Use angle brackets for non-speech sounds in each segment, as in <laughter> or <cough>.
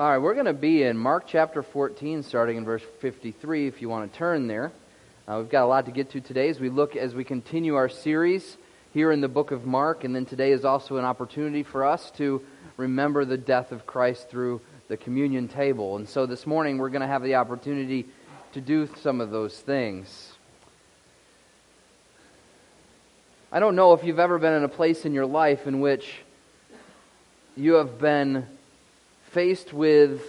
All right, we're going to be in Mark chapter 14, starting in verse 53, if you want to turn there. Uh, we've got a lot to get to today as we look, as we continue our series here in the book of Mark. And then today is also an opportunity for us to remember the death of Christ through the communion table. And so this morning we're going to have the opportunity to do some of those things. I don't know if you've ever been in a place in your life in which you have been faced with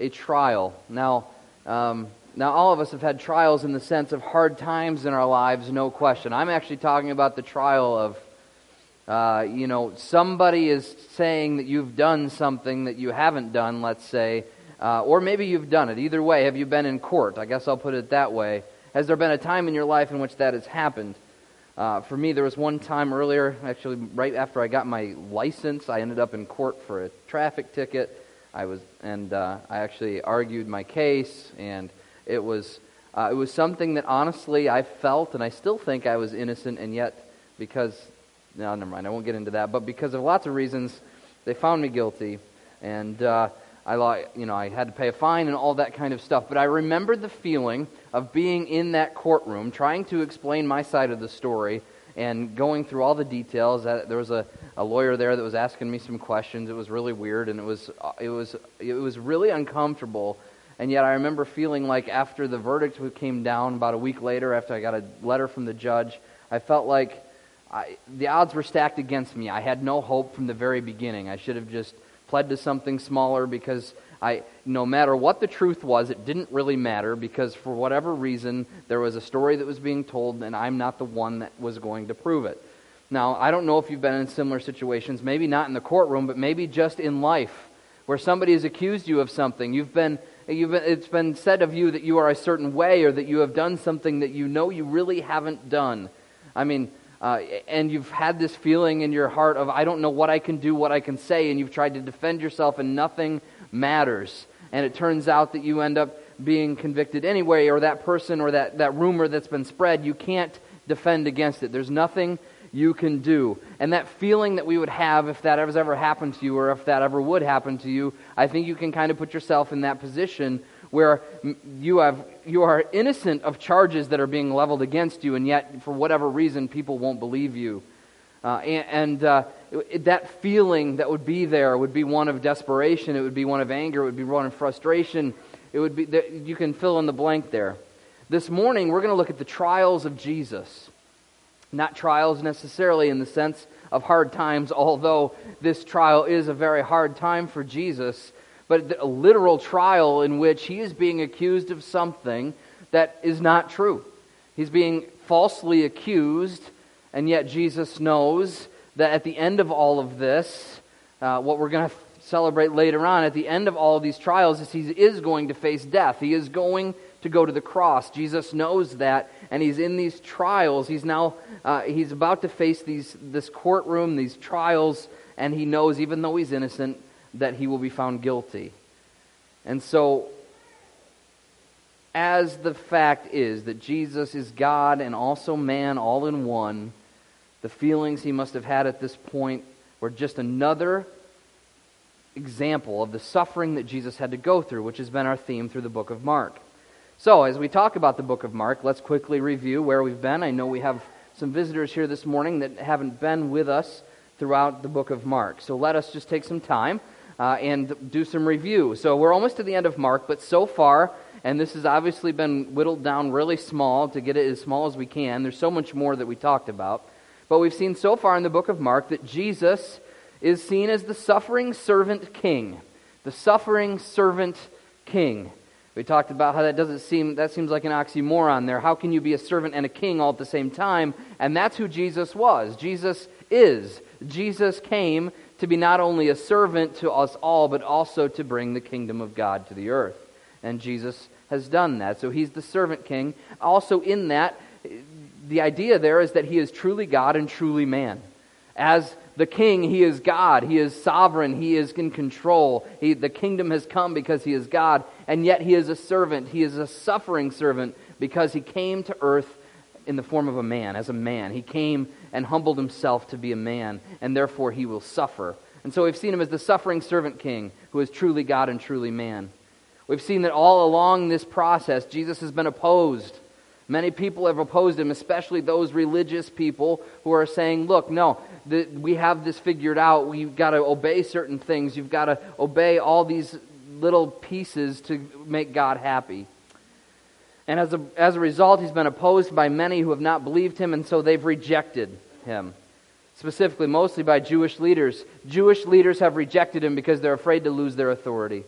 a trial. Now, um, now, all of us have had trials in the sense of hard times in our lives, no question. I'm actually talking about the trial of, uh, you know, somebody is saying that you've done something that you haven't done, let's say, uh, or maybe you've done it. Either way, have you been in court? I guess I'll put it that way. Has there been a time in your life in which that has happened? Uh, for me, there was one time earlier, actually, right after I got my license, I ended up in court for a traffic ticket. I was, and uh, I actually argued my case, and it was, uh, it was something that honestly I felt, and I still think I was innocent, and yet because, no, never mind, I won't get into that, but because of lots of reasons, they found me guilty, and uh, I, you know, I had to pay a fine and all that kind of stuff. But I remembered the feeling of being in that courtroom, trying to explain my side of the story, and going through all the details. That there was a a lawyer there that was asking me some questions. It was really weird, and it was uh, it was it was really uncomfortable. And yet, I remember feeling like after the verdict came down, about a week later, after I got a letter from the judge, I felt like I, the odds were stacked against me. I had no hope from the very beginning. I should have just pled to something smaller because I, no matter what the truth was, it didn't really matter because for whatever reason, there was a story that was being told, and I'm not the one that was going to prove it. Now, I don't know if you've been in similar situations, maybe not in the courtroom, but maybe just in life, where somebody has accused you of something. You've been, you've been, it's been said of you that you are a certain way or that you have done something that you know you really haven't done. I mean, uh, and you've had this feeling in your heart of, I don't know what I can do, what I can say, and you've tried to defend yourself, and nothing matters. And it turns out that you end up being convicted anyway, or that person or that, that rumor that's been spread, you can't defend against it. There's nothing you can do. And that feeling that we would have if that has ever happened to you or if that ever would happen to you, I think you can kind of put yourself in that position where you, have, you are innocent of charges that are being leveled against you, and yet, for whatever reason, people won't believe you. Uh, and, and uh, that feeling that would be there would be one of desperation, it would be one of anger, it would be one of frustration. It would be, you can fill in the blank there. This morning, we're going to look at the trials of Jesus. Not trials necessarily in the sense of hard times, although this trial is a very hard time for Jesus, but a literal trial in which he is being accused of something that is not true. He's being falsely accused, and yet Jesus knows that at the end of all of this, uh, what we're going to celebrate later on, at the end of all of these trials, is he is going to face death. He is going to go to the cross. Jesus knows that, and he's in these trials. He's now uh, he's about to face these this courtroom, these trials, and he knows, even though he's innocent, that he will be found guilty. And so, as the fact is that Jesus is God and also man, all in one, the feelings he must have had at this point were just another example of the suffering that Jesus had to go through, which has been our theme through the book of Mark. So, as we talk about the book of Mark, let's quickly review where we've been. I know we have some visitors here this morning that haven't been with us throughout the book of Mark. So, let us just take some time uh, and do some review. So, we're almost to the end of Mark, but so far, and this has obviously been whittled down really small to get it as small as we can. There's so much more that we talked about. But we've seen so far in the book of Mark that Jesus is seen as the suffering servant king. The suffering servant king. We talked about how that doesn't seem that seems like an oxymoron there. How can you be a servant and a king all at the same time? And that's who Jesus was. Jesus is. Jesus came to be not only a servant to us all, but also to bring the kingdom of God to the earth. And Jesus has done that. So he's the servant king. Also, in that, the idea there is that he is truly God and truly man. As the king, he is God. He is sovereign. He is in control. He, the kingdom has come because he is God. And yet he is a servant. He is a suffering servant because he came to earth in the form of a man, as a man. He came and humbled himself to be a man, and therefore he will suffer And so we've seen him as the suffering servant king who is truly God and truly man. We've seen that all along this process, Jesus has been opposed. Many people have opposed him, especially those religious people who are saying, look, no, the, we have this figured out. We've got to obey certain things. You've got to obey all these little pieces to make God happy. And as a, as a result, he's been opposed by many who have not believed him, and so they've rejected him. Specifically, mostly by Jewish leaders. Jewish leaders have rejected him because they're afraid to lose their authority.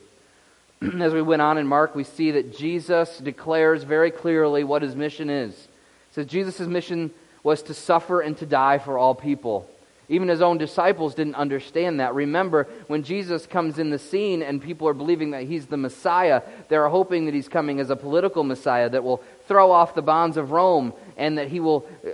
<clears throat> as we went on in Mark, we see that Jesus declares very clearly what his mission is. Says Jesus' mission was to suffer and to die for all people. Even his own disciples didn't understand that. Remember, when Jesus comes in the scene and people are believing that he's the Messiah, they're hoping that he's coming as a political Messiah that will throw off the bonds of Rome and that he will uh,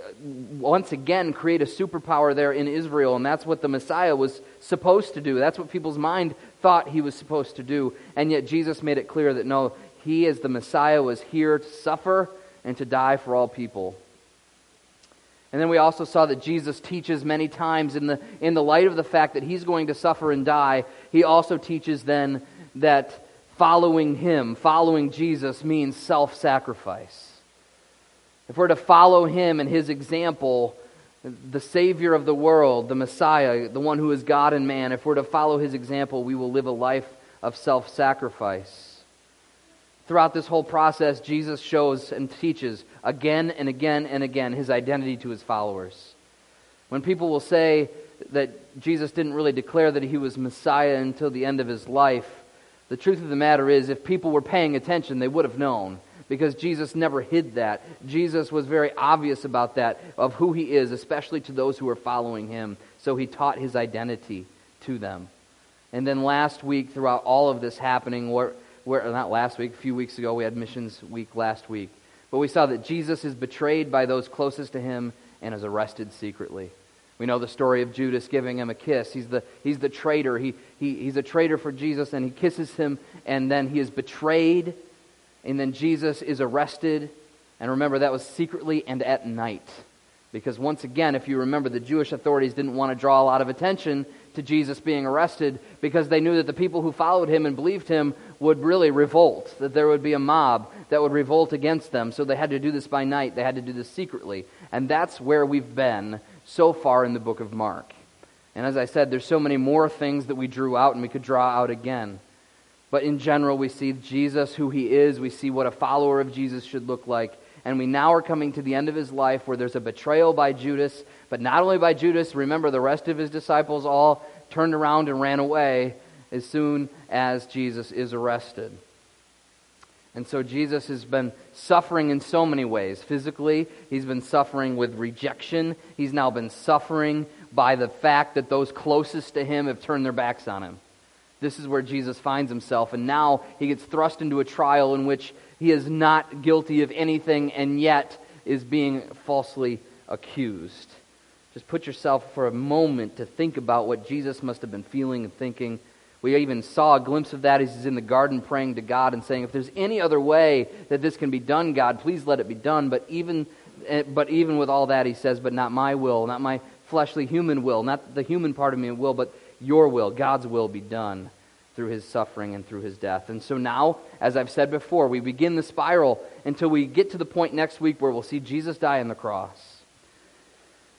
once again create a superpower there in Israel. And that's what the Messiah was supposed to do. That's what people's mind thought he was supposed to do. And yet Jesus made it clear that no, he as the Messiah was here to suffer and to die for all people. And then we also saw that Jesus teaches many times in the, in the light of the fact that he's going to suffer and die, he also teaches then that following him, following Jesus, means self sacrifice. If we're to follow him and his example, the Savior of the world, the Messiah, the one who is God and man, if we're to follow his example, we will live a life of self sacrifice. Throughout this whole process, Jesus shows and teaches again and again and again his identity to his followers. When people will say that Jesus didn't really declare that he was Messiah until the end of his life, the truth of the matter is, if people were paying attention, they would have known because Jesus never hid that. Jesus was very obvious about that, of who he is, especially to those who are following him. So he taught his identity to them. And then last week, throughout all of this happening, where, where, not last week, a few weeks ago, we had Missions Week last week. But we saw that Jesus is betrayed by those closest to him and is arrested secretly. We know the story of Judas giving him a kiss. He's the, he's the traitor. He, he, he's a traitor for Jesus, and he kisses him, and then he is betrayed and then Jesus is arrested. And remember, that was secretly and at night. Because once again, if you remember, the Jewish authorities didn't want to draw a lot of attention to Jesus being arrested because they knew that the people who followed him and believed him would really revolt, that there would be a mob that would revolt against them. So they had to do this by night, they had to do this secretly. And that's where we've been so far in the book of Mark. And as I said, there's so many more things that we drew out and we could draw out again. But in general, we see Jesus, who he is. We see what a follower of Jesus should look like. And we now are coming to the end of his life where there's a betrayal by Judas, but not only by Judas, remember the rest of his disciples all turned around and ran away as soon as Jesus is arrested. And so Jesus has been suffering in so many ways. Physically, he's been suffering with rejection. He's now been suffering by the fact that those closest to him have turned their backs on him. This is where Jesus finds himself, and now he gets thrust into a trial in which he is not guilty of anything and yet is being falsely accused. Just put yourself for a moment to think about what Jesus must have been feeling and thinking. We even saw a glimpse of that as he's in the garden praying to God and saying, If there's any other way that this can be done, God, please let it be done. But even, eh, but even with all that, he says, But not my will, not my fleshly human will, not the human part of me will, but your will, God's will be done through his suffering and through his death. And so now, as I've said before, we begin the spiral until we get to the point next week where we'll see Jesus die on the cross.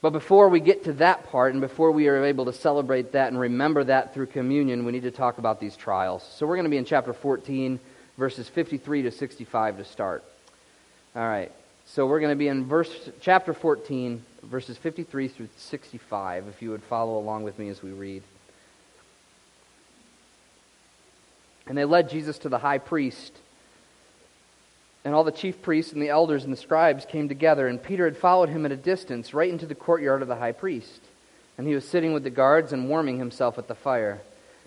But before we get to that part and before we are able to celebrate that and remember that through communion, we need to talk about these trials. So we're going to be in chapter 14, verses 53 to 65 to start. All right. So we're going to be in verse chapter 14, verses 53 through 65 if you would follow along with me as we read. And they led Jesus to the high priest. And all the chief priests and the elders and the scribes came together, and Peter had followed him at a distance, right into the courtyard of the high priest. And he was sitting with the guards and warming himself at the fire.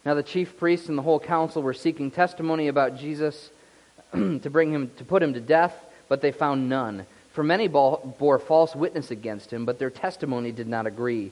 Now the chief priests and the whole council were seeking testimony about Jesus <clears throat> to bring him to put him to death, but they found none. For many bore false witness against him, but their testimony did not agree.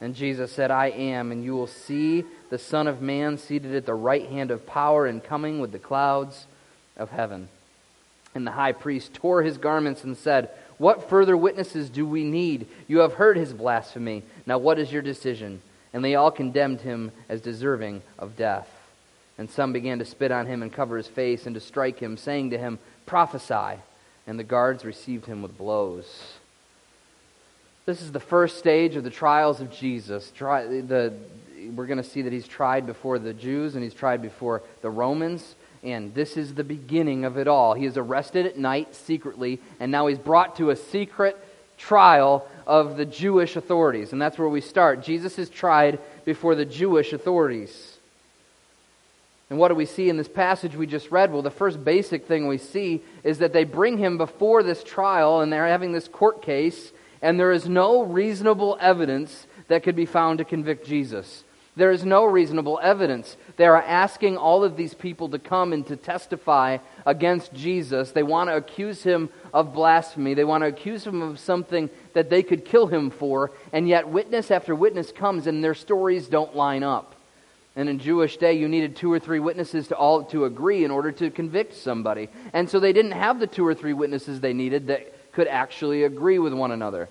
And Jesus said, I am, and you will see the Son of Man seated at the right hand of power and coming with the clouds of heaven. And the high priest tore his garments and said, What further witnesses do we need? You have heard his blasphemy. Now what is your decision? And they all condemned him as deserving of death. And some began to spit on him and cover his face and to strike him, saying to him, Prophesy. And the guards received him with blows. This is the first stage of the trials of Jesus. Try, the, we're going to see that he's tried before the Jews and he's tried before the Romans. And this is the beginning of it all. He is arrested at night secretly, and now he's brought to a secret trial of the Jewish authorities. And that's where we start. Jesus is tried before the Jewish authorities. And what do we see in this passage we just read? Well, the first basic thing we see is that they bring him before this trial, and they're having this court case, and there is no reasonable evidence that could be found to convict Jesus. There is no reasonable evidence. They are asking all of these people to come and to testify against Jesus. They want to accuse him of blasphemy. They want to accuse him of something that they could kill him for, and yet witness after witness comes and their stories don't line up. And in Jewish day, you needed two or three witnesses to all to agree in order to convict somebody. And so they didn't have the two or three witnesses they needed that could actually agree with one another.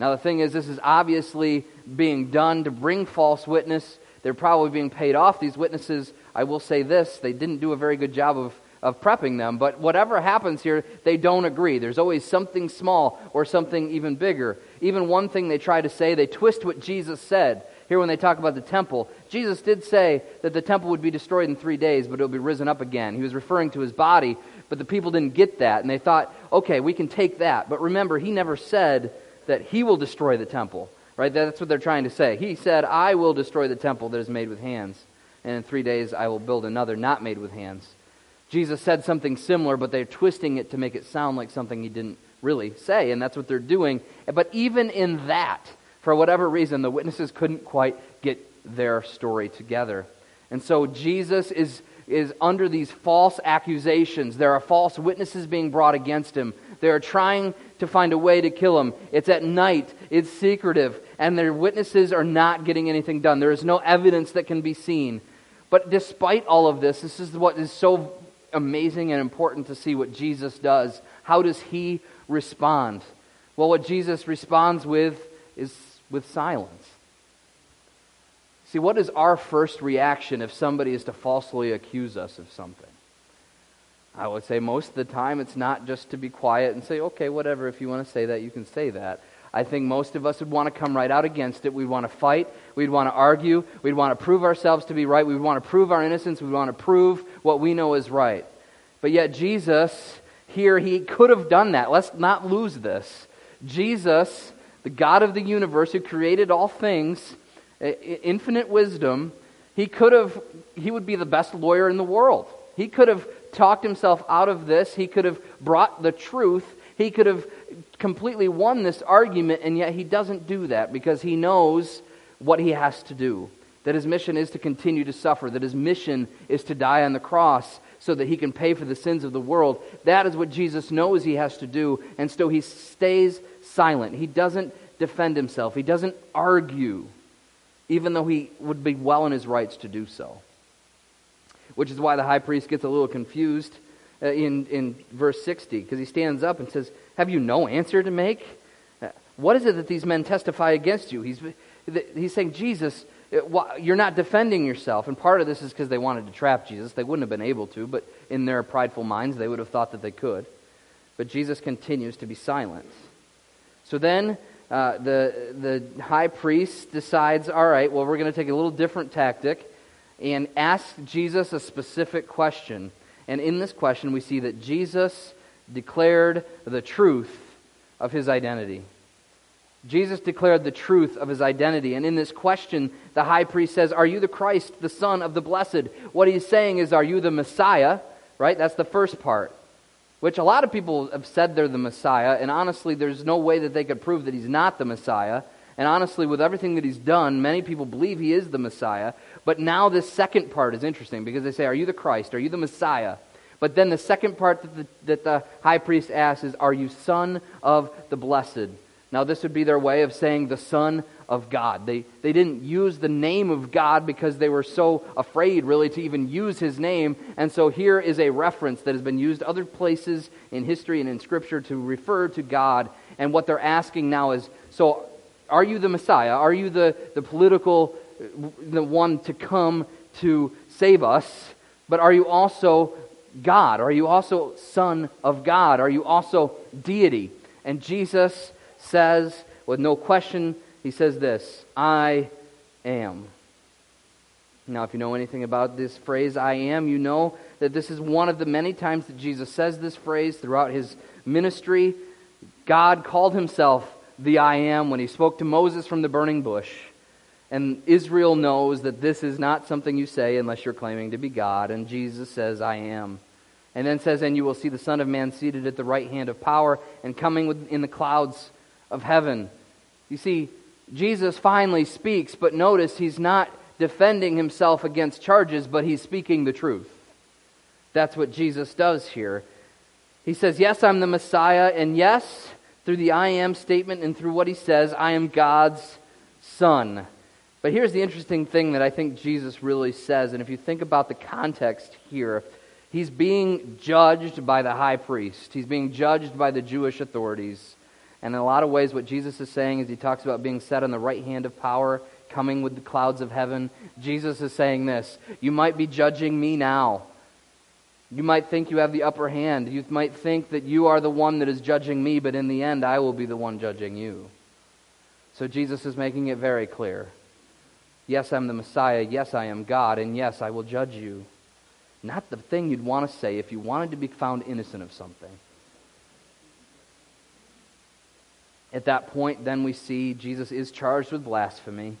Now the thing is, this is obviously being done to bring false witness they're probably being paid off. These witnesses, I will say this, they didn't do a very good job of, of prepping them. But whatever happens here, they don't agree. There's always something small or something even bigger. Even one thing they try to say, they twist what Jesus said. Here, when they talk about the temple, Jesus did say that the temple would be destroyed in three days, but it will be risen up again. He was referring to his body, but the people didn't get that, and they thought, okay, we can take that. But remember, he never said that he will destroy the temple. Right? That's what they're trying to say. He said, I will destroy the temple that is made with hands, and in three days I will build another not made with hands. Jesus said something similar, but they're twisting it to make it sound like something he didn't really say, and that's what they're doing. But even in that, for whatever reason, the witnesses couldn't quite get their story together. And so Jesus is, is under these false accusations. There are false witnesses being brought against him. They are trying to find a way to kill him. It's at night, it's secretive, and their witnesses are not getting anything done. There is no evidence that can be seen. But despite all of this, this is what is so amazing and important to see what Jesus does. How does he respond? Well, what Jesus responds with is with silence. See, what is our first reaction if somebody is to falsely accuse us of something? I would say most of the time it's not just to be quiet and say, okay, whatever, if you want to say that, you can say that. I think most of us would want to come right out against it. We'd want to fight. We'd want to argue. We'd want to prove ourselves to be right. We'd want to prove our innocence. We'd want to prove what we know is right. But yet, Jesus, here, he could have done that. Let's not lose this. Jesus, the God of the universe who created all things, infinite wisdom, he could have, he would be the best lawyer in the world. He could have talked himself out of this. He could have brought the truth. He could have completely won this argument, and yet he doesn't do that because he knows what he has to do. That his mission is to continue to suffer, that his mission is to die on the cross so that he can pay for the sins of the world. That is what Jesus knows he has to do, and so he stays silent. He doesn't defend himself, he doesn't argue, even though he would be well in his rights to do so which is why the high priest gets a little confused uh, in, in verse 60, because he stands up and says, Have you no answer to make? Uh, what is it that these men testify against you? He's, he's saying, Jesus, uh, you're not defending yourself. And part of this is because they wanted to trap Jesus. They wouldn't have been able to, but in their prideful minds, they would have thought that they could. But Jesus continues to be silent. So then uh, the, the high priest decides, all right, well, we're going to take a little different tactic and ask Jesus a specific question. And in this question, we see that Jesus declared the truth of his identity. Jesus declared the truth of his identity. And in this question, the high priest says, Are you the Christ, the Son of the Blessed? What he's saying is, Are you the Messiah? Right? That's the first part. Which a lot of people have said they're the Messiah, and honestly, there's no way that they could prove that he's not the Messiah. And honestly, with everything that he's done, many people believe he is the Messiah. But now this second part is interesting because they say, Are you the Christ? Are you the Messiah? But then the second part that the, that the high priest asks is, Are you Son of the Blessed? Now, this would be their way of saying the Son of God. They, they didn't use the name of God because they were so afraid, really, to even use his name. And so here is a reference that has been used other places in history and in Scripture to refer to God. And what they're asking now is so, are you the Messiah? Are you the, the political, the one to come to save us? But are you also God? Are you also Son of God? Are you also deity? And Jesus says, with no question, he says this I am. Now, if you know anything about this phrase, I am, you know that this is one of the many times that Jesus says this phrase throughout his ministry. God called himself the I am when he spoke to Moses from the burning bush. And Israel knows that this is not something you say unless you're claiming to be God. And Jesus says, I am. And then says, And you will see the Son of Man seated at the right hand of power and coming in the clouds of heaven. You see, Jesus finally speaks, but notice he's not defending himself against charges, but he's speaking the truth. That's what Jesus does here. He says, Yes, I'm the Messiah, and yes, through the I am statement and through what he says, I am God's Son. But here's the interesting thing that I think Jesus really says, and if you think about the context here, he's being judged by the high priest, he's being judged by the Jewish authorities. And in a lot of ways, what Jesus is saying is he talks about being set on the right hand of power, coming with the clouds of heaven. Jesus is saying this You might be judging me now. You might think you have the upper hand. You might think that you are the one that is judging me, but in the end, I will be the one judging you. So Jesus is making it very clear. Yes, I'm the Messiah. Yes, I am God. And yes, I will judge you. Not the thing you'd want to say if you wanted to be found innocent of something. At that point, then we see Jesus is charged with blasphemy.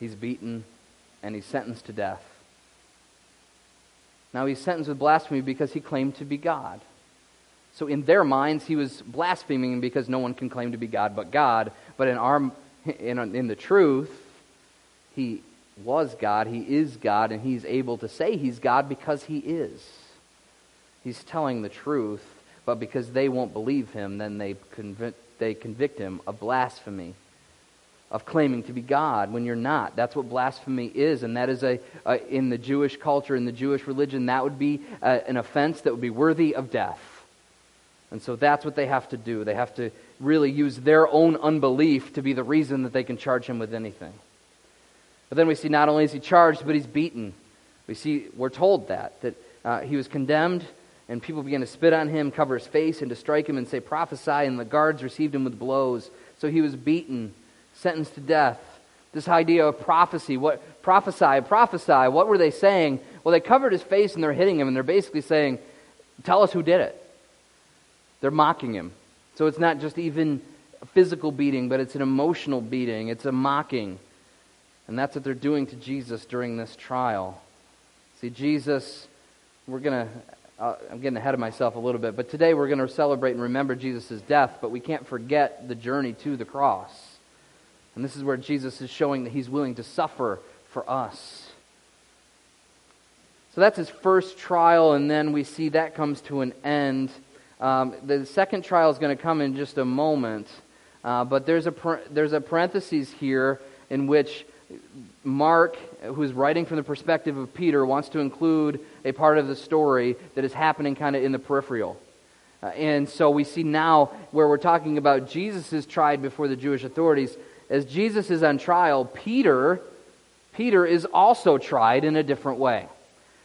He's beaten and he's sentenced to death. Now, he's sentenced with blasphemy because he claimed to be God. So, in their minds, he was blaspheming because no one can claim to be God but God. But in, our, in, in the truth, he was God, he is God, and he's able to say he's God because he is. He's telling the truth, but because they won't believe him, then they convict they convict him of blasphemy, of claiming to be God when you're not. That's what blasphemy is, and that is a, a in the Jewish culture, in the Jewish religion, that would be a, an offense that would be worthy of death. And so that's what they have to do. They have to really use their own unbelief to be the reason that they can charge him with anything. But then we see not only is he charged, but he's beaten. We see, we're told that, that uh, he was condemned and people began to spit on him, cover his face, and to strike him and say, Prophesy. And the guards received him with blows. So he was beaten, sentenced to death. This idea of prophecy, what prophesy, prophesy, what were they saying? Well, they covered his face and they're hitting him, and they're basically saying, Tell us who did it. They're mocking him. So it's not just even a physical beating, but it's an emotional beating. It's a mocking. And that's what they're doing to Jesus during this trial. See, Jesus, we're going to uh, I'm getting ahead of myself a little bit, but today we're going to celebrate and remember Jesus' death, but we can't forget the journey to the cross. And this is where Jesus is showing that he's willing to suffer for us. So that's his first trial, and then we see that comes to an end. Um, the second trial is going to come in just a moment, uh, but there's a, there's a parenthesis here in which Mark, who's writing from the perspective of Peter, wants to include a part of the story that is happening kind of in the peripheral. Uh, and so we see now where we're talking about Jesus is tried before the Jewish authorities. As Jesus is on trial, Peter, Peter is also tried in a different way.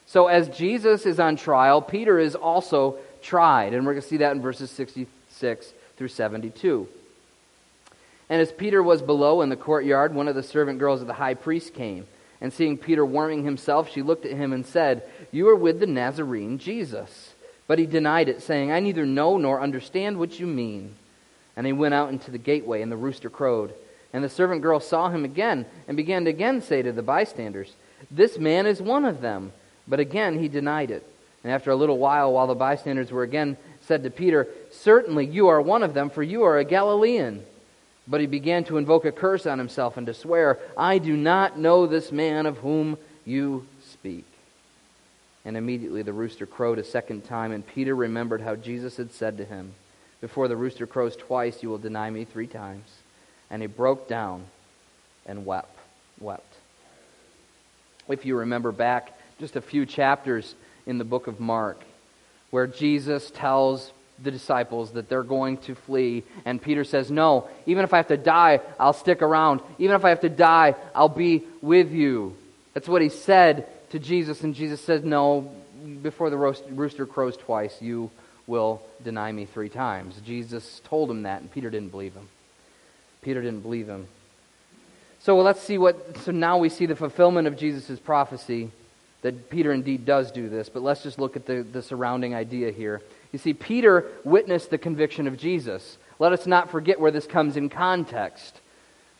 So as Jesus is on trial, Peter is also tried. And we're going to see that in verses 66 through 72. And as Peter was below in the courtyard, one of the servant girls of the high priest came. And seeing Peter warming himself, she looked at him and said, You are with the Nazarene Jesus. But he denied it, saying, I neither know nor understand what you mean. And he went out into the gateway, and the rooster crowed. And the servant girl saw him again, and began to again say to the bystanders, This man is one of them. But again he denied it. And after a little while, while the bystanders were again said to Peter, Certainly you are one of them, for you are a Galilean. But he began to invoke a curse on himself and to swear, I do not know this man of whom you speak. And immediately the rooster crowed a second time, and Peter remembered how Jesus had said to him, Before the rooster crows twice, you will deny me three times. And he broke down and wept. wept. If you remember back just a few chapters in the book of Mark, where Jesus tells the disciples that they're going to flee. And Peter says, No, even if I have to die, I'll stick around. Even if I have to die, I'll be with you. That's what he said to Jesus. And Jesus says, No, before the rooster crows twice, you will deny me three times. Jesus told him that, and Peter didn't believe him. Peter didn't believe him. So let's see what. So now we see the fulfillment of Jesus' prophecy that Peter indeed does do this, but let's just look at the, the surrounding idea here. You see, Peter witnessed the conviction of Jesus. Let us not forget where this comes in context.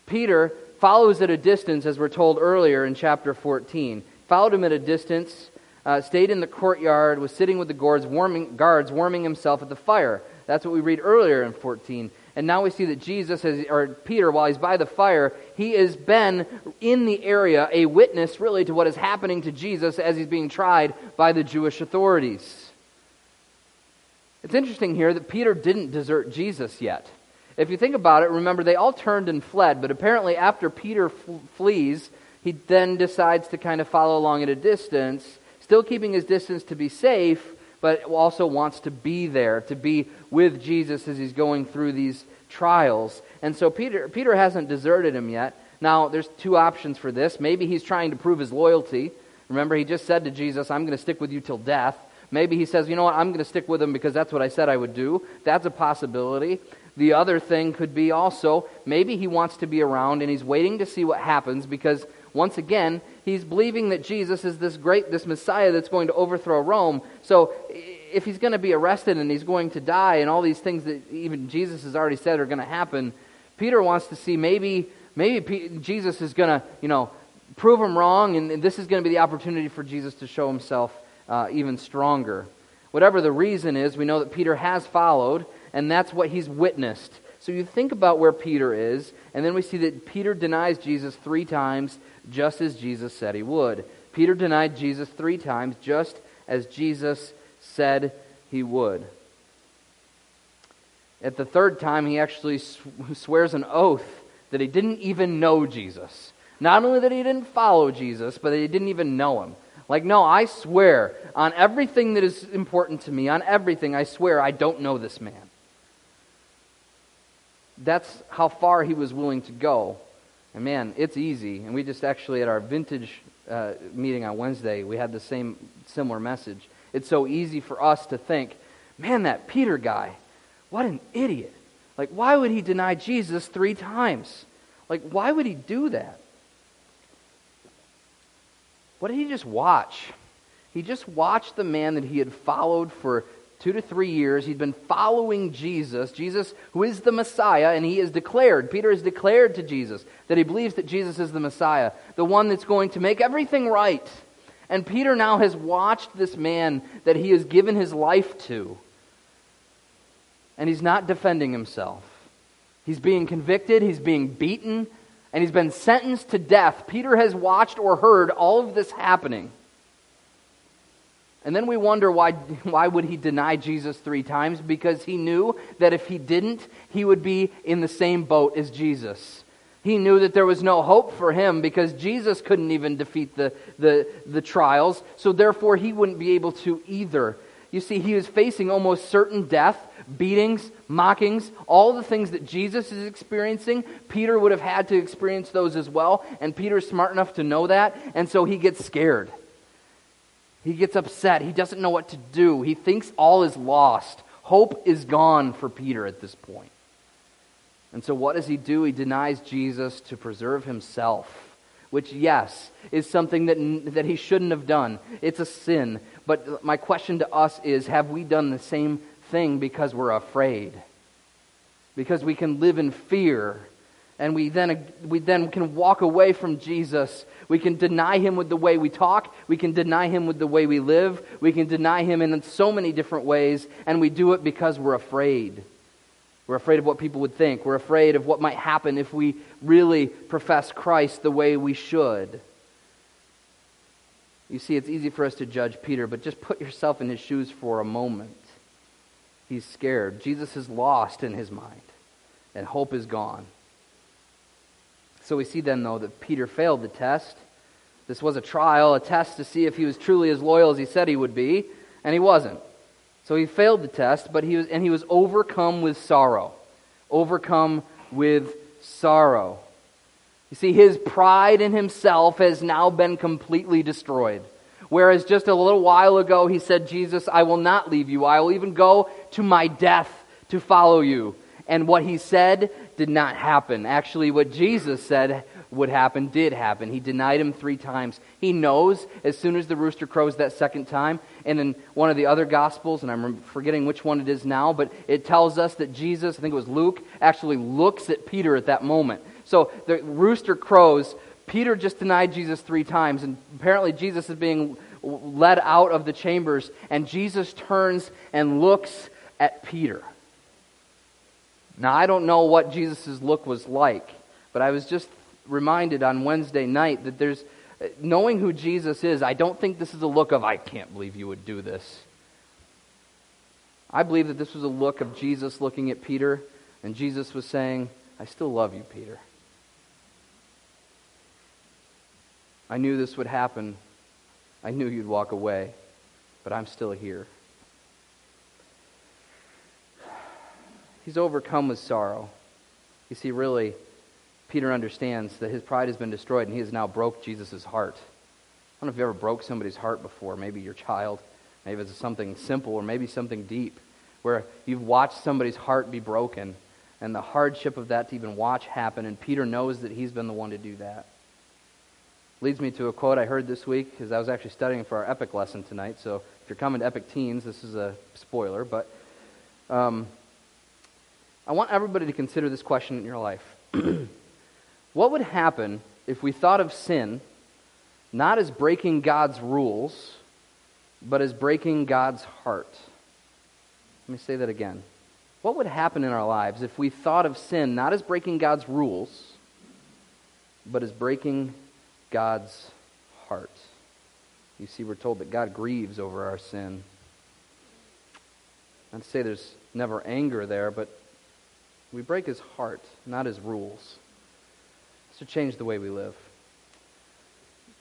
Peter follows at a distance, as we're told earlier in chapter 14. Followed him at a distance, uh, stayed in the courtyard, was sitting with the guards warming, guards, warming himself at the fire. That's what we read earlier in 14. And now we see that Jesus, has, or Peter, while he's by the fire, he has been in the area, a witness really to what is happening to Jesus as he's being tried by the Jewish authorities. It's interesting here that Peter didn't desert Jesus yet. If you think about it, remember they all turned and fled, but apparently after Peter f- flees, he then decides to kind of follow along at a distance, still keeping his distance to be safe, but also wants to be there, to be with Jesus as he's going through these trials. And so Peter, Peter hasn't deserted him yet. Now, there's two options for this. Maybe he's trying to prove his loyalty. Remember, he just said to Jesus, I'm going to stick with you till death. Maybe he says, you know what, I'm going to stick with him because that's what I said I would do. That's a possibility. The other thing could be also, maybe he wants to be around and he's waiting to see what happens because, once again, he's believing that Jesus is this great, this Messiah that's going to overthrow Rome. So if he's going to be arrested and he's going to die and all these things that even Jesus has already said are going to happen, Peter wants to see maybe maybe Jesus is going to, you know, prove him wrong and this is going to be the opportunity for Jesus to show himself uh, even stronger. Whatever the reason is, we know that Peter has followed and that's what he's witnessed. So you think about where Peter is, and then we see that Peter denies Jesus three times, just as Jesus said he would. Peter denied Jesus three times, just as Jesus said he would. At the third time, he actually swears an oath that he didn't even know Jesus. Not only that he didn't follow Jesus, but that he didn't even know him. Like, no, I swear on everything that is important to me, on everything, I swear I don't know this man. That's how far he was willing to go. And man, it's easy. And we just actually, at our vintage uh, meeting on Wednesday, we had the same similar message. It's so easy for us to think, man, that Peter guy, what an idiot. Like, why would he deny Jesus three times? Like, why would he do that? What did he just watch? He just watched the man that he had followed for two to three years. He'd been following Jesus, Jesus who is the Messiah, and he is declared, Peter has declared to Jesus that he believes that Jesus is the Messiah, the one that's going to make everything right. And Peter now has watched this man that he has given his life to. And he's not defending himself. He's being convicted, he's being beaten, and he's been sentenced to death. Peter has watched or heard all of this happening. And then we wonder why, why would he deny Jesus three times? Because he knew that if he didn't, he would be in the same boat as Jesus. He knew that there was no hope for him because Jesus couldn't even defeat the, the, the trials, so therefore he wouldn't be able to either. You see, he was facing almost certain death, beatings, mockings, all the things that Jesus is experiencing. Peter would have had to experience those as well, and Peter's smart enough to know that, and so he gets scared. He gets upset. He doesn't know what to do. He thinks all is lost. Hope is gone for Peter at this point. And so, what does he do? He denies Jesus to preserve himself, which, yes, is something that, that he shouldn't have done. It's a sin. But my question to us is have we done the same thing because we're afraid? Because we can live in fear. And we then, we then can walk away from Jesus. We can deny him with the way we talk. We can deny him with the way we live. We can deny him in so many different ways. And we do it because we're afraid. We're afraid of what people would think. We're afraid of what might happen if we really profess Christ the way we should. You see, it's easy for us to judge Peter, but just put yourself in his shoes for a moment. He's scared. Jesus is lost in his mind, and hope is gone. So we see then, though, that Peter failed the test. This was a trial, a test to see if he was truly as loyal as he said he would be, and he wasn't. So he failed the test, but he was, and he was overcome with sorrow. Overcome with sorrow. You see, his pride in himself has now been completely destroyed. Whereas just a little while ago he said, Jesus, I will not leave you. I will even go to my death to follow you. And what he said did not happen. Actually, what Jesus said would happen did happen. He denied him three times. He knows as soon as the rooster crows that second time. And in one of the other Gospels, and I'm forgetting which one it is now, but it tells us that Jesus, I think it was Luke, actually looks at Peter at that moment. So the rooster crows. Peter just denied Jesus three times, and apparently Jesus is being led out of the chambers, and Jesus turns and looks at Peter. Now, I don't know what Jesus' look was like, but I was just reminded on Wednesday night that there's, knowing who Jesus is, I don't think this is a look of, I can't believe you would do this. I believe that this was a look of Jesus looking at Peter, and Jesus was saying, I still love you, Peter. I knew this would happen. I knew you'd walk away, but I'm still here. He's overcome with sorrow. You see, really, Peter understands that his pride has been destroyed and he has now broke Jesus' heart. I don't know if you ever broke somebody's heart before, maybe your child, maybe it's something simple or maybe something deep, where you've watched somebody's heart be broken and the hardship of that to even watch happen, and Peter knows that he's been the one to do that. Leads me to a quote I heard this week because I was actually studying for our epic lesson tonight. So if you're coming to Epic Teens, this is a spoiler, but um, I want everybody to consider this question in your life. <clears throat> what would happen if we thought of sin not as breaking God's rules, but as breaking God's heart? Let me say that again. What would happen in our lives if we thought of sin not as breaking God's rules, but as breaking God's heart? You see, we're told that God grieves over our sin. I'd say there's never anger there, but we break his heart, not his rules. It's to change the way we live.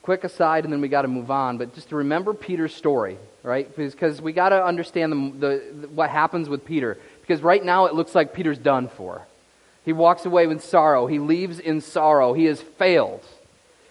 Quick aside, and then we got to move on, but just to remember Peter's story, right? Because we got to understand the, the, what happens with Peter. Because right now it looks like Peter's done for. He walks away with sorrow. He leaves in sorrow. He has failed.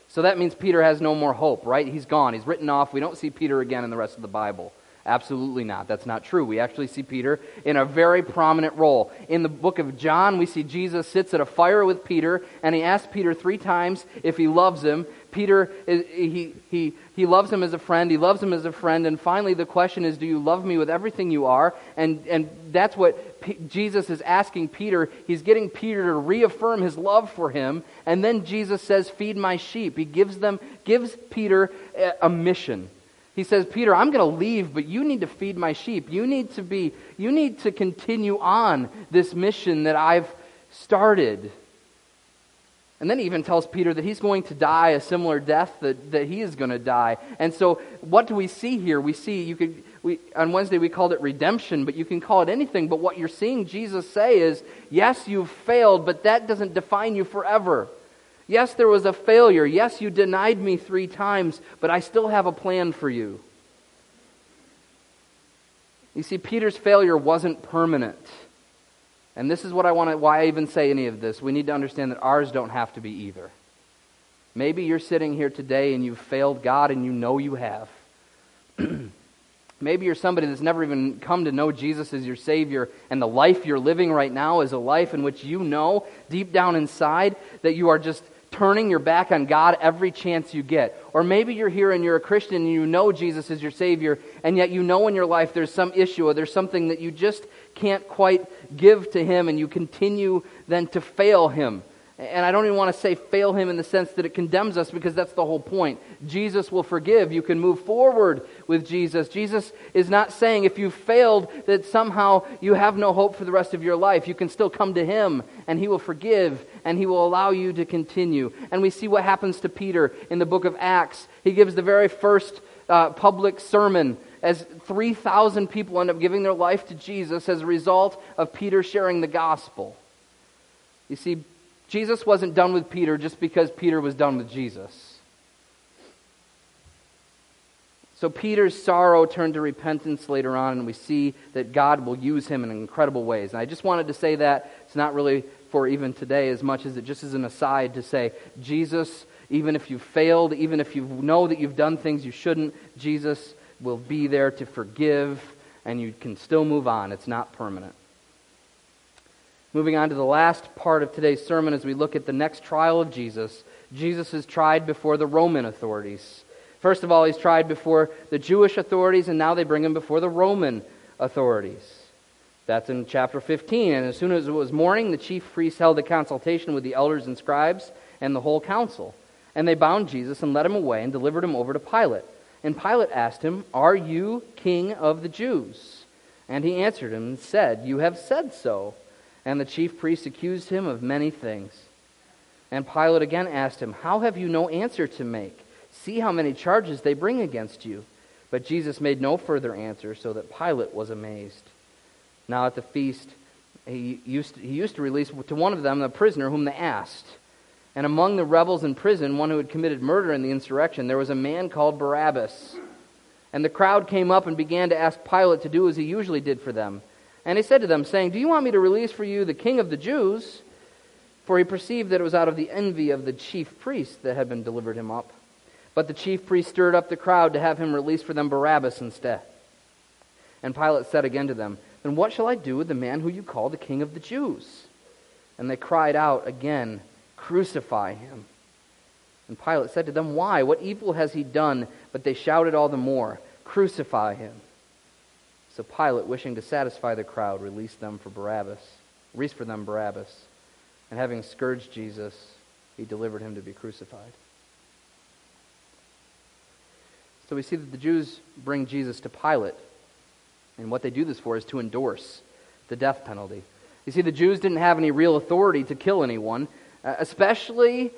So that means Peter has no more hope, right? He's gone. He's written off. We don't see Peter again in the rest of the Bible. Absolutely not. That's not true. We actually see Peter in a very prominent role. In the book of John, we see Jesus sits at a fire with Peter, and he asks Peter three times if he loves him. Peter, he, he, he loves him as a friend. He loves him as a friend. And finally, the question is, do you love me with everything you are? And, and that's what P- Jesus is asking Peter. He's getting Peter to reaffirm his love for him. And then Jesus says, feed my sheep. He gives them, gives Peter a, a mission. He says, Peter, I'm going to leave, but you need to feed my sheep. You need to be, you need to continue on this mission that I've started. And then he even tells Peter that he's going to die a similar death that, that he is going to die. And so, what do we see here? We see, you could, we, on Wednesday we called it redemption, but you can call it anything. But what you're seeing Jesus say is, yes, you've failed, but that doesn't define you forever. Yes, there was a failure. Yes, you denied me three times, but I still have a plan for you. You see, Peter's failure wasn't permanent. And this is what I want to, why I even say any of this. We need to understand that ours don't have to be either. Maybe you're sitting here today and you've failed God and you know you have. <clears throat> Maybe you're somebody that's never even come to know Jesus as your Savior, and the life you're living right now is a life in which you know deep down inside that you are just turning your back on God every chance you get. Or maybe you're here and you're a Christian and you know Jesus is your Savior, and yet you know in your life there's some issue or there's something that you just can't quite give to Him, and you continue then to fail Him. And I don't even want to say fail him in the sense that it condemns us because that's the whole point. Jesus will forgive. You can move forward with Jesus. Jesus is not saying if you failed that somehow you have no hope for the rest of your life. You can still come to him and he will forgive and he will allow you to continue. And we see what happens to Peter in the book of Acts. He gives the very first uh, public sermon as 3,000 people end up giving their life to Jesus as a result of Peter sharing the gospel. You see, Jesus wasn't done with Peter just because Peter was done with Jesus. So Peter's sorrow turned to repentance later on, and we see that God will use him in incredible ways. And I just wanted to say that. It's not really for even today as much as it just is an aside to say, Jesus, even if you've failed, even if you know that you've done things you shouldn't, Jesus will be there to forgive, and you can still move on. It's not permanent. Moving on to the last part of today's sermon as we look at the next trial of Jesus. Jesus is tried before the Roman authorities. First of all, he's tried before the Jewish authorities, and now they bring him before the Roman authorities. That's in chapter 15. And as soon as it was morning, the chief priests held a consultation with the elders and scribes and the whole council. And they bound Jesus and led him away and delivered him over to Pilate. And Pilate asked him, Are you king of the Jews? And he answered him and said, You have said so. And the chief priests accused him of many things. And Pilate again asked him, How have you no answer to make? See how many charges they bring against you. But Jesus made no further answer, so that Pilate was amazed. Now at the feast, he used to, he used to release to one of them the prisoner whom they asked. And among the rebels in prison, one who had committed murder in the insurrection, there was a man called Barabbas. And the crowd came up and began to ask Pilate to do as he usually did for them. And he said to them, saying, Do you want me to release for you the king of the Jews? For he perceived that it was out of the envy of the chief priests that had been delivered him up. But the chief priests stirred up the crowd to have him release for them Barabbas instead. And Pilate said again to them, Then what shall I do with the man who you call the king of the Jews? And they cried out again, Crucify him. And Pilate said to them, Why? What evil has he done? But they shouted all the more, Crucify him. So Pilate, wishing to satisfy the crowd, released them for Barabbas, released for them Barabbas, and having scourged Jesus, he delivered him to be crucified. So we see that the Jews bring Jesus to Pilate, and what they do this for is to endorse the death penalty. You see, the Jews didn't have any real authority to kill anyone, uh, especially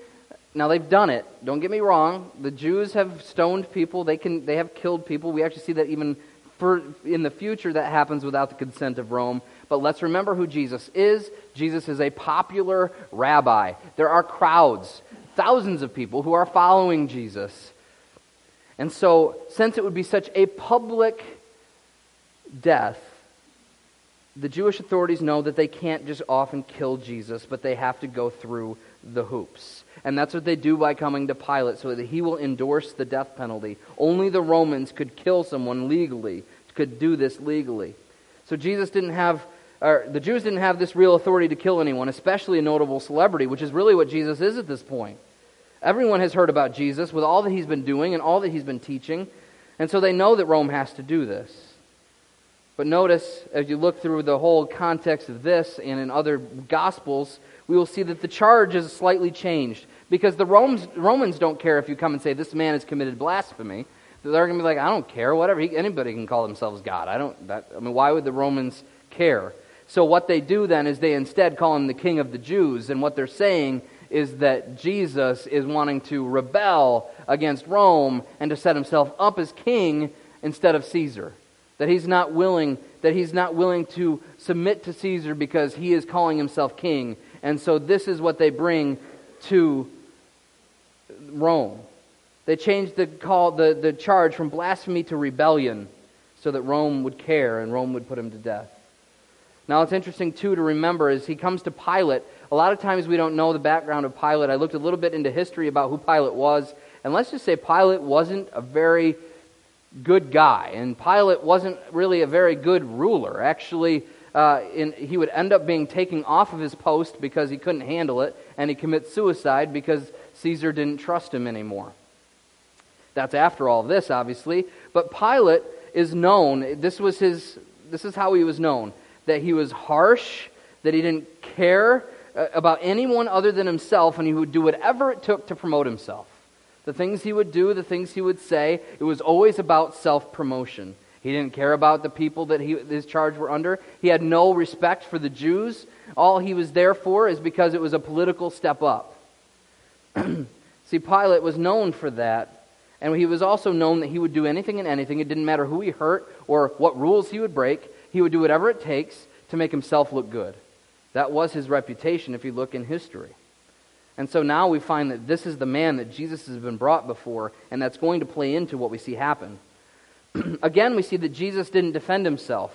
now they've done it. Don't get me wrong. The Jews have stoned people. They can they have killed people. We actually see that even for in the future that happens without the consent of Rome. But let's remember who Jesus is. Jesus is a popular rabbi. There are crowds, thousands of people who are following Jesus. And so, since it would be such a public death, the Jewish authorities know that they can't just often kill Jesus, but they have to go through the hoops. And that's what they do by coming to Pilate, so that he will endorse the death penalty. Only the Romans could kill someone legally could do this legally. So Jesus didn't have, or the Jews didn't have this real authority to kill anyone, especially a notable celebrity, which is really what Jesus is at this point. Everyone has heard about Jesus with all that he's been doing and all that he's been teaching, and so they know that Rome has to do this. But notice, as you look through the whole context of this and in other Gospels, we will see that the charge is slightly changed. Because the Romans, Romans don't care if you come and say, This man has committed blasphemy they're going to be like, I don't care, whatever. He, anybody can call themselves God. I don't. That, I mean, why would the Romans care? So what they do then is they instead call him the King of the Jews, and what they're saying is that Jesus is wanting to rebel against Rome and to set himself up as king instead of Caesar. That he's not willing that he's not willing to submit to Caesar because he is calling himself king. And so this is what they bring to Rome. They changed the, call, the, the charge from blasphemy to rebellion so that Rome would care and Rome would put him to death. Now, it's interesting, too, to remember as he comes to Pilate, a lot of times we don't know the background of Pilate. I looked a little bit into history about who Pilate was, and let's just say Pilate wasn't a very good guy, and Pilate wasn't really a very good ruler. Actually, uh, in, he would end up being taken off of his post because he couldn't handle it, and he commits suicide because Caesar didn't trust him anymore. That's after all this, obviously. But Pilate is known, this was his, this is how he was known, that he was harsh, that he didn't care uh, about anyone other than himself, and he would do whatever it took to promote himself. The things he would do, the things he would say, it was always about self promotion. He didn't care about the people that he, his charge were under. He had no respect for the Jews. All he was there for is because it was a political step up. <clears throat> See, Pilate was known for that. And he was also known that he would do anything and anything. It didn't matter who he hurt or what rules he would break. He would do whatever it takes to make himself look good. That was his reputation if you look in history. And so now we find that this is the man that Jesus has been brought before, and that's going to play into what we see happen. <clears throat> Again, we see that Jesus didn't defend himself.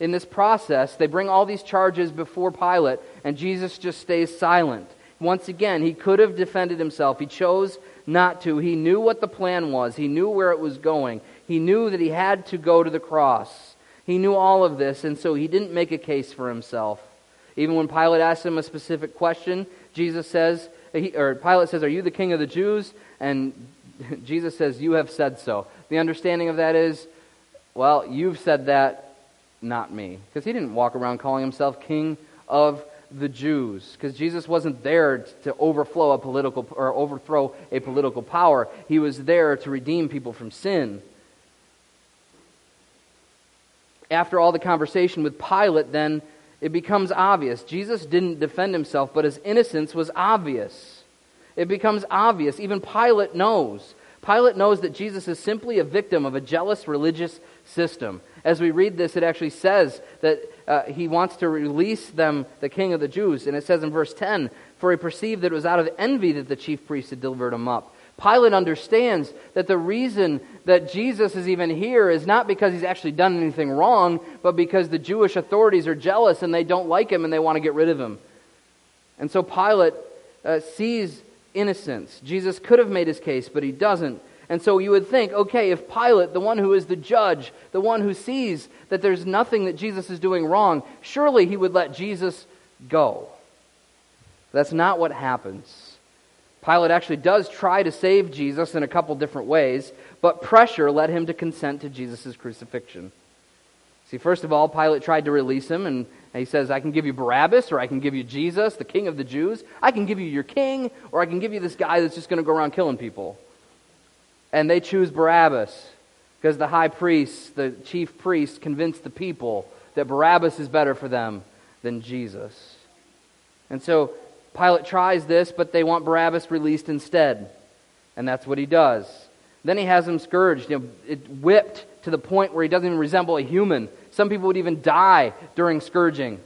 In this process, they bring all these charges before Pilate, and Jesus just stays silent. Once again, he could have defended himself. He chose not to. He knew what the plan was, he knew where it was going. He knew that he had to go to the cross. He knew all of this, and so he didn't make a case for himself. Even when Pilate asked him a specific question, Jesus says, or Pilate says, Are you the king of the Jews? And <laughs> Jesus says, You have said so. The understanding of that is, Well, you've said that, not me. Because he didn't walk around calling himself king of the Jews. Because Jesus wasn't there to overflow a political or overthrow a political power. He was there to redeem people from sin. After all the conversation with Pilate, then it becomes obvious. Jesus didn't defend himself, but his innocence was obvious. It becomes obvious. Even Pilate knows. Pilate knows that Jesus is simply a victim of a jealous religious system. As we read this, it actually says that uh, he wants to release them, the king of the Jews. And it says in verse 10 For he perceived that it was out of envy that the chief priests had delivered him up. Pilate understands that the reason that Jesus is even here is not because he's actually done anything wrong, but because the Jewish authorities are jealous and they don't like him and they want to get rid of him. And so Pilate uh, sees innocence. Jesus could have made his case, but he doesn't. And so you would think, okay, if Pilate, the one who is the judge, the one who sees that there's nothing that Jesus is doing wrong, surely he would let Jesus go. That's not what happens. Pilate actually does try to save Jesus in a couple different ways, but pressure led him to consent to Jesus' crucifixion. See, first of all, Pilate tried to release him, and he says, I can give you Barabbas, or I can give you Jesus, the king of the Jews. I can give you your king, or I can give you this guy that's just going to go around killing people. And they choose Barabbas because the high priest, the chief priest, convinced the people that Barabbas is better for them than Jesus. And so Pilate tries this, but they want Barabbas released instead. And that's what he does. Then he has him scourged, you know, whipped to the point where he doesn't even resemble a human. Some people would even die during scourging.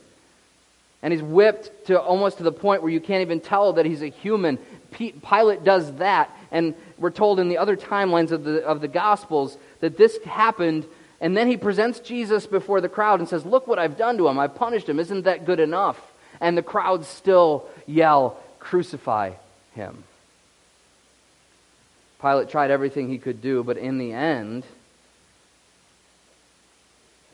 And he's whipped to almost to the point where you can't even tell that he's a human. Pilate does that. And we're told in the other timelines of the, of the Gospels that this happened. And then he presents Jesus before the crowd and says, Look what I've done to him. I've punished him. Isn't that good enough? And the crowd still yell, Crucify him. Pilate tried everything he could do, but in the end,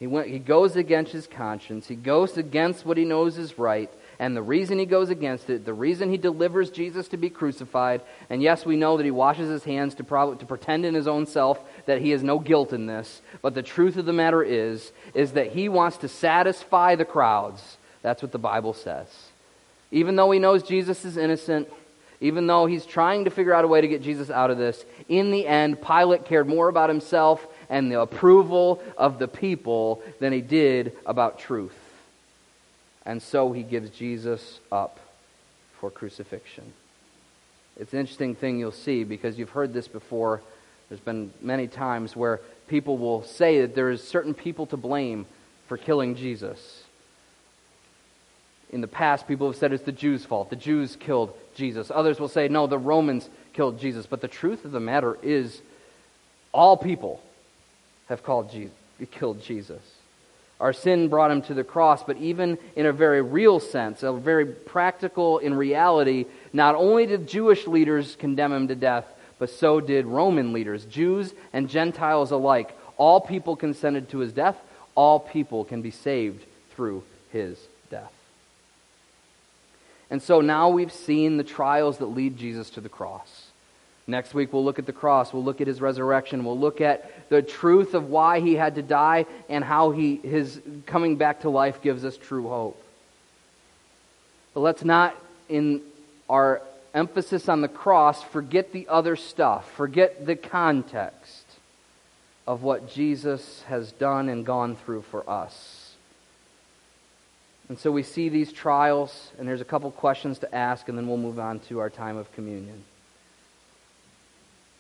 he, went, he goes against his conscience. He goes against what he knows is right. And the reason he goes against it, the reason he delivers Jesus to be crucified, and yes, we know that he washes his hands to, prob- to pretend in his own self that he has no guilt in this, but the truth of the matter is, is that he wants to satisfy the crowds. That's what the Bible says. Even though he knows Jesus is innocent, even though he's trying to figure out a way to get Jesus out of this, in the end, Pilate cared more about himself and the approval of the people than he did about truth. And so he gives Jesus up for crucifixion. It's an interesting thing you'll see because you've heard this before. There's been many times where people will say that there is certain people to blame for killing Jesus in the past, people have said it's the Jews' fault. The Jews killed Jesus. Others will say, no, the Romans killed Jesus. But the truth of the matter is, all people have called Jesus, killed Jesus. Our sin brought him to the cross, but even in a very real sense, a very practical in reality, not only did Jewish leaders condemn him to death, but so did Roman leaders, Jews and Gentiles alike. All people consented to his death. All people can be saved through his death. And so now we've seen the trials that lead Jesus to the cross. Next week, we'll look at the cross. We'll look at his resurrection. We'll look at the truth of why he had to die and how he, his coming back to life gives us true hope. But let's not, in our emphasis on the cross, forget the other stuff, forget the context of what Jesus has done and gone through for us. And so we see these trials, and there's a couple questions to ask, and then we'll move on to our time of communion.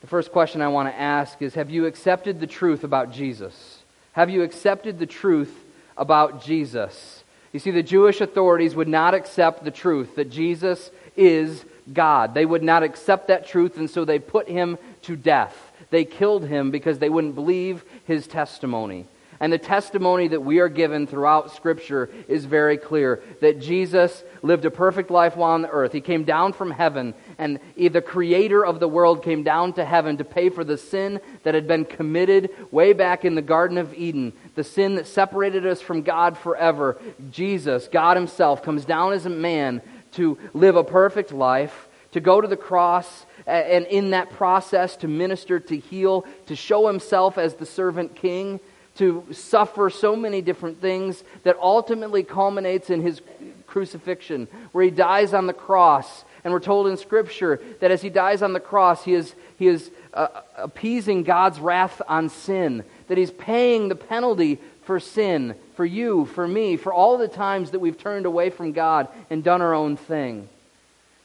The first question I want to ask is Have you accepted the truth about Jesus? Have you accepted the truth about Jesus? You see, the Jewish authorities would not accept the truth that Jesus is God. They would not accept that truth, and so they put him to death. They killed him because they wouldn't believe his testimony. And the testimony that we are given throughout Scripture is very clear that Jesus lived a perfect life while on the earth. He came down from heaven, and the creator of the world came down to heaven to pay for the sin that had been committed way back in the Garden of Eden, the sin that separated us from God forever. Jesus, God Himself, comes down as a man to live a perfect life, to go to the cross, and in that process to minister, to heal, to show Himself as the servant king to suffer so many different things that ultimately culminates in his crucifixion, where he dies on the cross. And we're told in Scripture that as he dies on the cross, he is, he is uh, appeasing God's wrath on sin, that he's paying the penalty for sin, for you, for me, for all the times that we've turned away from God and done our own thing.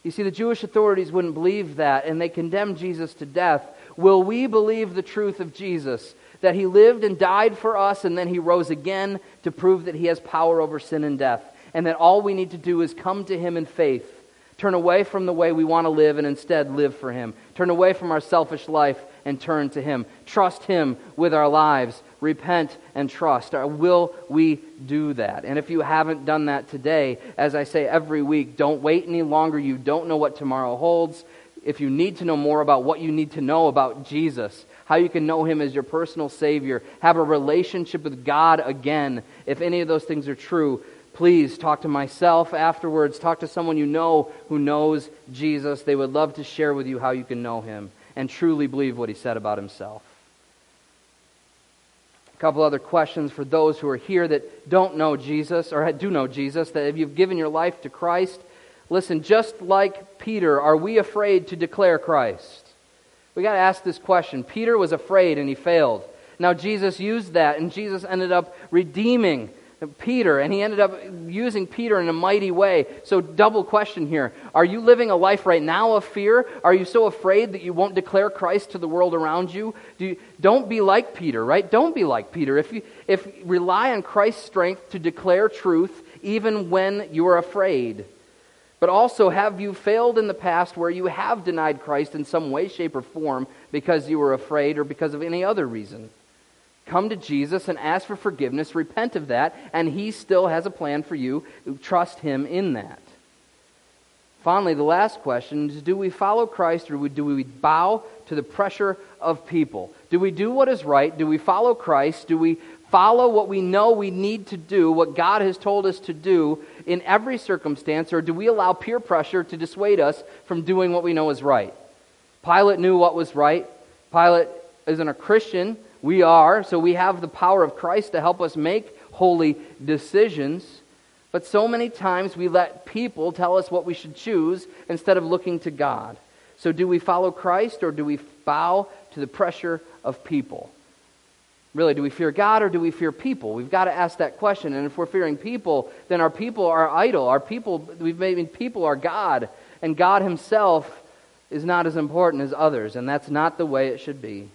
You see, the Jewish authorities wouldn't believe that, and they condemned Jesus to death. Will we believe the truth of Jesus? That he lived and died for us, and then he rose again to prove that he has power over sin and death. And that all we need to do is come to him in faith, turn away from the way we want to live, and instead live for him. Turn away from our selfish life and turn to him. Trust him with our lives. Repent and trust. Uh, will we do that? And if you haven't done that today, as I say every week, don't wait any longer. You don't know what tomorrow holds. If you need to know more about what you need to know about Jesus, how you can know Him as your personal Savior, have a relationship with God again. If any of those things are true, please talk to myself afterwards. Talk to someone you know who knows Jesus. They would love to share with you how you can know Him and truly believe what He said about Himself. A couple other questions for those who are here that don't know Jesus or do know Jesus, that if you've given your life to Christ, listen, just like Peter, are we afraid to declare Christ? We got to ask this question. Peter was afraid and he failed. Now, Jesus used that, and Jesus ended up redeeming Peter, and he ended up using Peter in a mighty way. So, double question here. Are you living a life right now of fear? Are you so afraid that you won't declare Christ to the world around you? Do don't be like Peter, right? Don't be like Peter. If you if rely on Christ's strength to declare truth even when you are afraid. But also, have you failed in the past where you have denied Christ in some way, shape, or form because you were afraid or because of any other reason? Come to Jesus and ask for forgiveness, repent of that, and He still has a plan for you. Trust Him in that. Finally, the last question is do we follow Christ or do we bow to the pressure of people? Do we do what is right? Do we follow Christ? Do we follow what we know we need to do, what God has told us to do in every circumstance, or do we allow peer pressure to dissuade us from doing what we know is right? Pilate knew what was right. Pilate isn't a Christian. We are, so we have the power of Christ to help us make holy decisions. But so many times we let people tell us what we should choose instead of looking to God. So do we follow Christ or do we bow to the pressure of people? Really, do we fear God or do we fear people? We've got to ask that question. And if we're fearing people, then our people are idol. Our people, we've made people are God. And God Himself is not as important as others. And that's not the way it should be.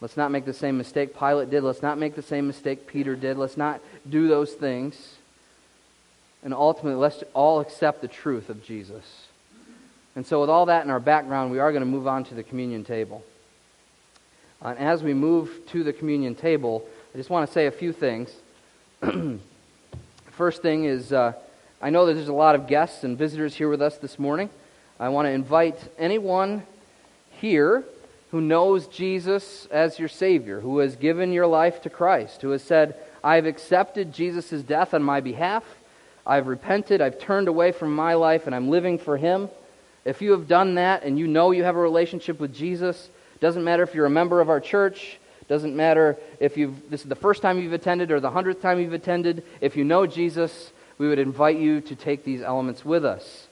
Let's not make the same mistake Pilate did. Let's not make the same mistake Peter did. Let's not do those things. And ultimately, let's all accept the truth of Jesus. And so, with all that in our background, we are going to move on to the communion table. Uh, and as we move to the communion table, I just want to say a few things. <clears throat> First thing is, uh, I know that there's a lot of guests and visitors here with us this morning. I want to invite anyone here who knows Jesus as your Savior, who has given your life to Christ, who has said, I've accepted Jesus' death on my behalf. I've repented. I've turned away from my life and I'm living for Him. If you have done that and you know you have a relationship with Jesus, doesn't matter if you're a member of our church. Doesn't matter if you've, this is the first time you've attended or the hundredth time you've attended. If you know Jesus, we would invite you to take these elements with us.